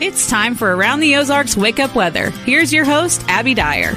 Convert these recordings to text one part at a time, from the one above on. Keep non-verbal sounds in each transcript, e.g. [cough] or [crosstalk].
It's time for Around the Ozarks Wake Up Weather. Here's your host, Abby Dyer.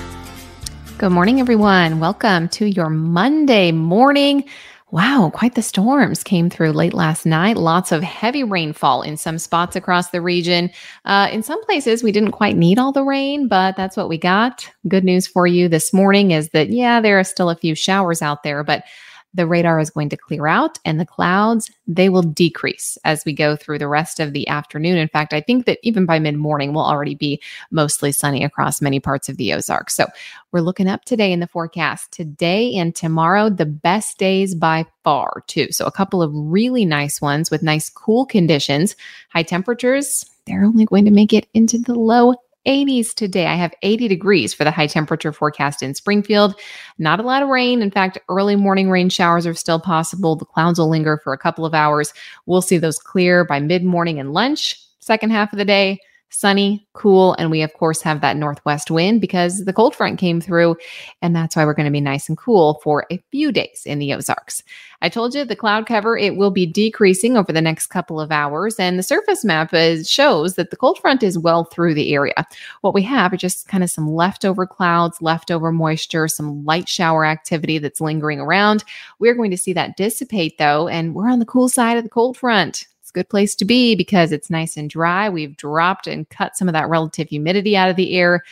Good morning, everyone. Welcome to your Monday morning. Wow, quite the storms came through late last night. Lots of heavy rainfall in some spots across the region. Uh, in some places, we didn't quite need all the rain, but that's what we got. Good news for you this morning is that, yeah, there are still a few showers out there, but the radar is going to clear out and the clouds they will decrease as we go through the rest of the afternoon. In fact i think that even by mid-morning we'll already be mostly sunny across many parts of the ozarks so we're looking up today in the forecast. Today and tomorrow the best days by far too. So a couple of really nice ones with nice cool conditions. High temperatures they're only going to make it into the low 80s today. I have 80 degrees for the high temperature forecast in Springfield. Not a lot of rain. In fact, early morning rain showers are still possible. The clouds will linger for a couple of hours. We'll see those clear by mid morning and lunch. Second half of the day, sunny, cool, and we of course have that northwest wind because the cold front came through and that's why we're going to be nice and cool for a few days in the Ozarks. I told you the cloud cover it will be decreasing over the next couple of hours and the surface map is, shows that the cold front is well through the area. What we have are just kind of some leftover clouds, leftover moisture, some light shower activity that's lingering around. We're going to see that dissipate though and we're on the cool side of the cold front a good place to be because it's nice and dry. We've dropped and cut some of that relative humidity out of the air.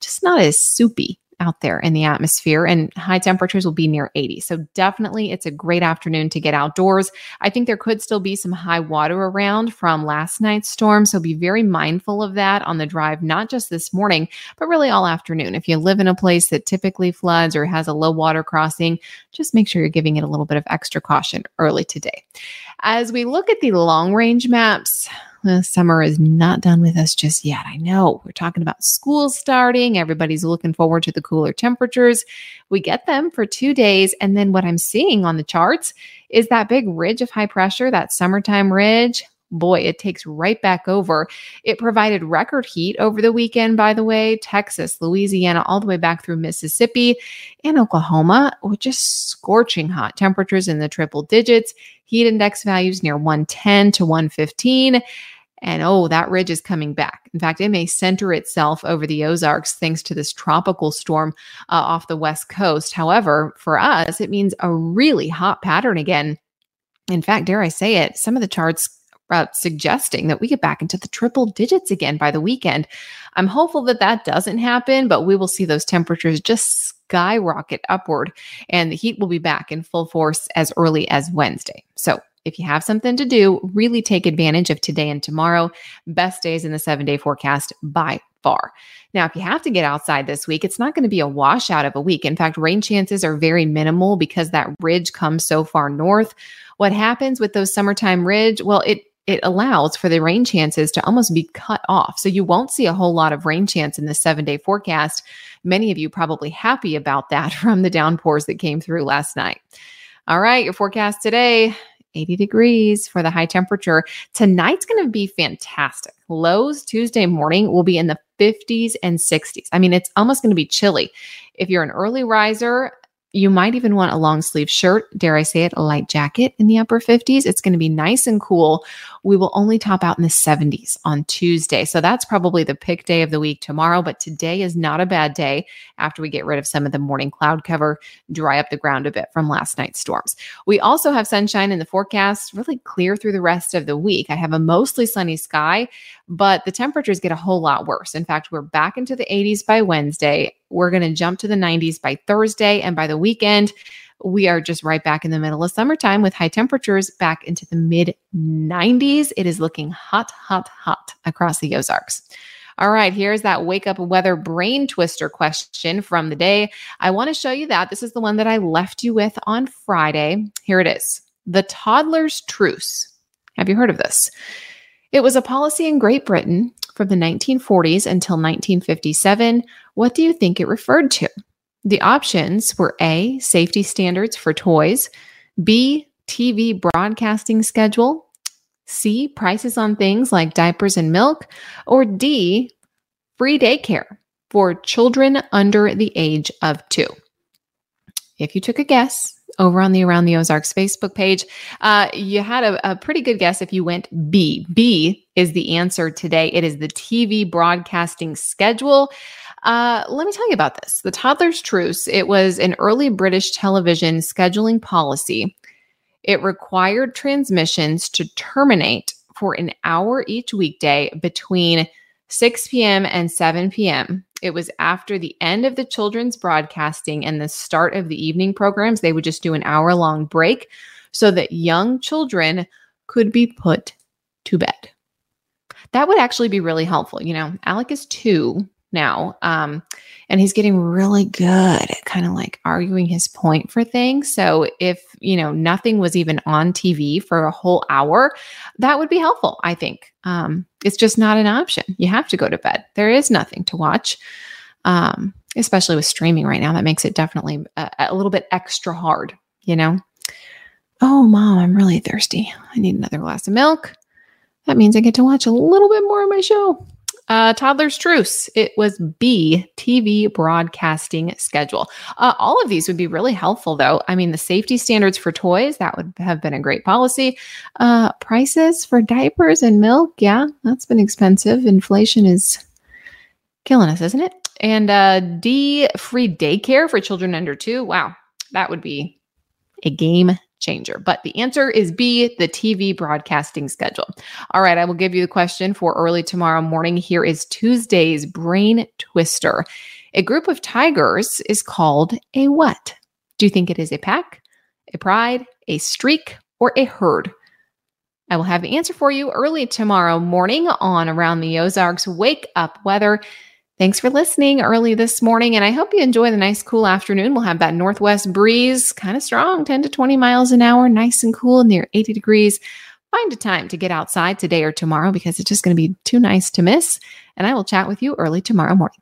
Just not as soupy out there in the atmosphere and high temperatures will be near 80. So definitely it's a great afternoon to get outdoors. I think there could still be some high water around from last night's storm, so be very mindful of that on the drive not just this morning, but really all afternoon. If you live in a place that typically floods or has a low water crossing, just make sure you're giving it a little bit of extra caution early today. As we look at the long range maps, summer is not done with us just yet. I know we're talking about school starting. Everybody's looking forward to the cooler temperatures. We get them for two days. And then what I'm seeing on the charts is that big ridge of high pressure, that summertime ridge. Boy, it takes right back over. It provided record heat over the weekend, by the way. Texas, Louisiana, all the way back through Mississippi and Oklahoma, with just scorching hot temperatures in the triple digits heat index values near 110 to 115. And oh, that ridge is coming back. In fact, it may center itself over the Ozarks thanks to this tropical storm uh, off the west coast. However, for us, it means a really hot pattern again. In fact, dare I say it, some of the charts uh, suggesting that we get back into the triple digits again by the weekend. I'm hopeful that that doesn't happen, but we will see those temperatures just skyrocket upward and the heat will be back in full force as early as Wednesday. So if you have something to do, really take advantage of today and tomorrow. Best days in the seven day forecast by far. Now, if you have to get outside this week, it's not going to be a washout of a week. In fact, rain chances are very minimal because that ridge comes so far north. What happens with those summertime ridge? Well, it it allows for the rain chances to almost be cut off. So you won't see a whole lot of rain chance in the seven day forecast. Many of you probably happy about that [laughs] from the downpours that came through last night. All right, your forecast today 80 degrees for the high temperature. Tonight's going to be fantastic. Lows Tuesday morning will be in the 50s and 60s. I mean, it's almost going to be chilly. If you're an early riser, you might even want a long sleeve shirt, dare I say it, a light jacket in the upper 50s. It's going to be nice and cool. We will only top out in the 70s on Tuesday. So that's probably the pick day of the week tomorrow. But today is not a bad day after we get rid of some of the morning cloud cover, dry up the ground a bit from last night's storms. We also have sunshine in the forecast, really clear through the rest of the week. I have a mostly sunny sky, but the temperatures get a whole lot worse. In fact, we're back into the 80s by Wednesday we're going to jump to the 90s by Thursday. And by the weekend, we are just right back in the middle of summertime with high temperatures back into the mid 90s. It is looking hot, hot, hot across the Ozarks. All right, here's that wake up weather brain twister question from the day. I want to show you that. This is the one that I left you with on Friday. Here it is The Toddler's Truce. Have you heard of this? It was a policy in Great Britain from the 1940s until 1957. What do you think it referred to? The options were A, safety standards for toys, B, TV broadcasting schedule, C, prices on things like diapers and milk, or D, free daycare for children under the age of two. If you took a guess over on the Around the Ozarks Facebook page. Uh, you had a, a pretty good guess if you went B. B is the answer today. It is the TV broadcasting schedule. Uh, let me tell you about this. The Toddler's Truce, it was an early British television scheduling policy. It required transmissions to terminate for an hour each weekday between 6 p.m. and 7 p.m. It was after the end of the children's broadcasting and the start of the evening programs. They would just do an hour long break so that young children could be put to bed. That would actually be really helpful. You know, Alec is two now. Um, and he's getting really good at kind of like arguing his point for things. So if, you know, nothing was even on TV for a whole hour, that would be helpful, I think. Um, it's just not an option. You have to go to bed. There is nothing to watch. Um, especially with streaming right now, that makes it definitely a, a little bit extra hard, you know? Oh, mom, I'm really thirsty. I need another glass of milk. That means I get to watch a little bit more of my show. Uh, Toddler's Truce. It was B, TV broadcasting schedule. Uh, all of these would be really helpful, though. I mean, the safety standards for toys, that would have been a great policy. Uh, prices for diapers and milk, yeah, that's been expensive. Inflation is killing us, isn't it? And uh, D, free daycare for children under two. Wow, that would be a game changer. But the answer is B, the TV broadcasting schedule. All right, I will give you the question for early tomorrow morning. Here is Tuesday's brain twister. A group of tigers is called a what? Do you think it is a pack, a pride, a streak, or a herd? I will have the answer for you early tomorrow morning on Around the Ozarks Wake Up Weather. Thanks for listening early this morning, and I hope you enjoy the nice, cool afternoon. We'll have that northwest breeze, kind of strong, 10 to 20 miles an hour, nice and cool, near 80 degrees. Find a time to get outside today or tomorrow because it's just going to be too nice to miss. And I will chat with you early tomorrow morning.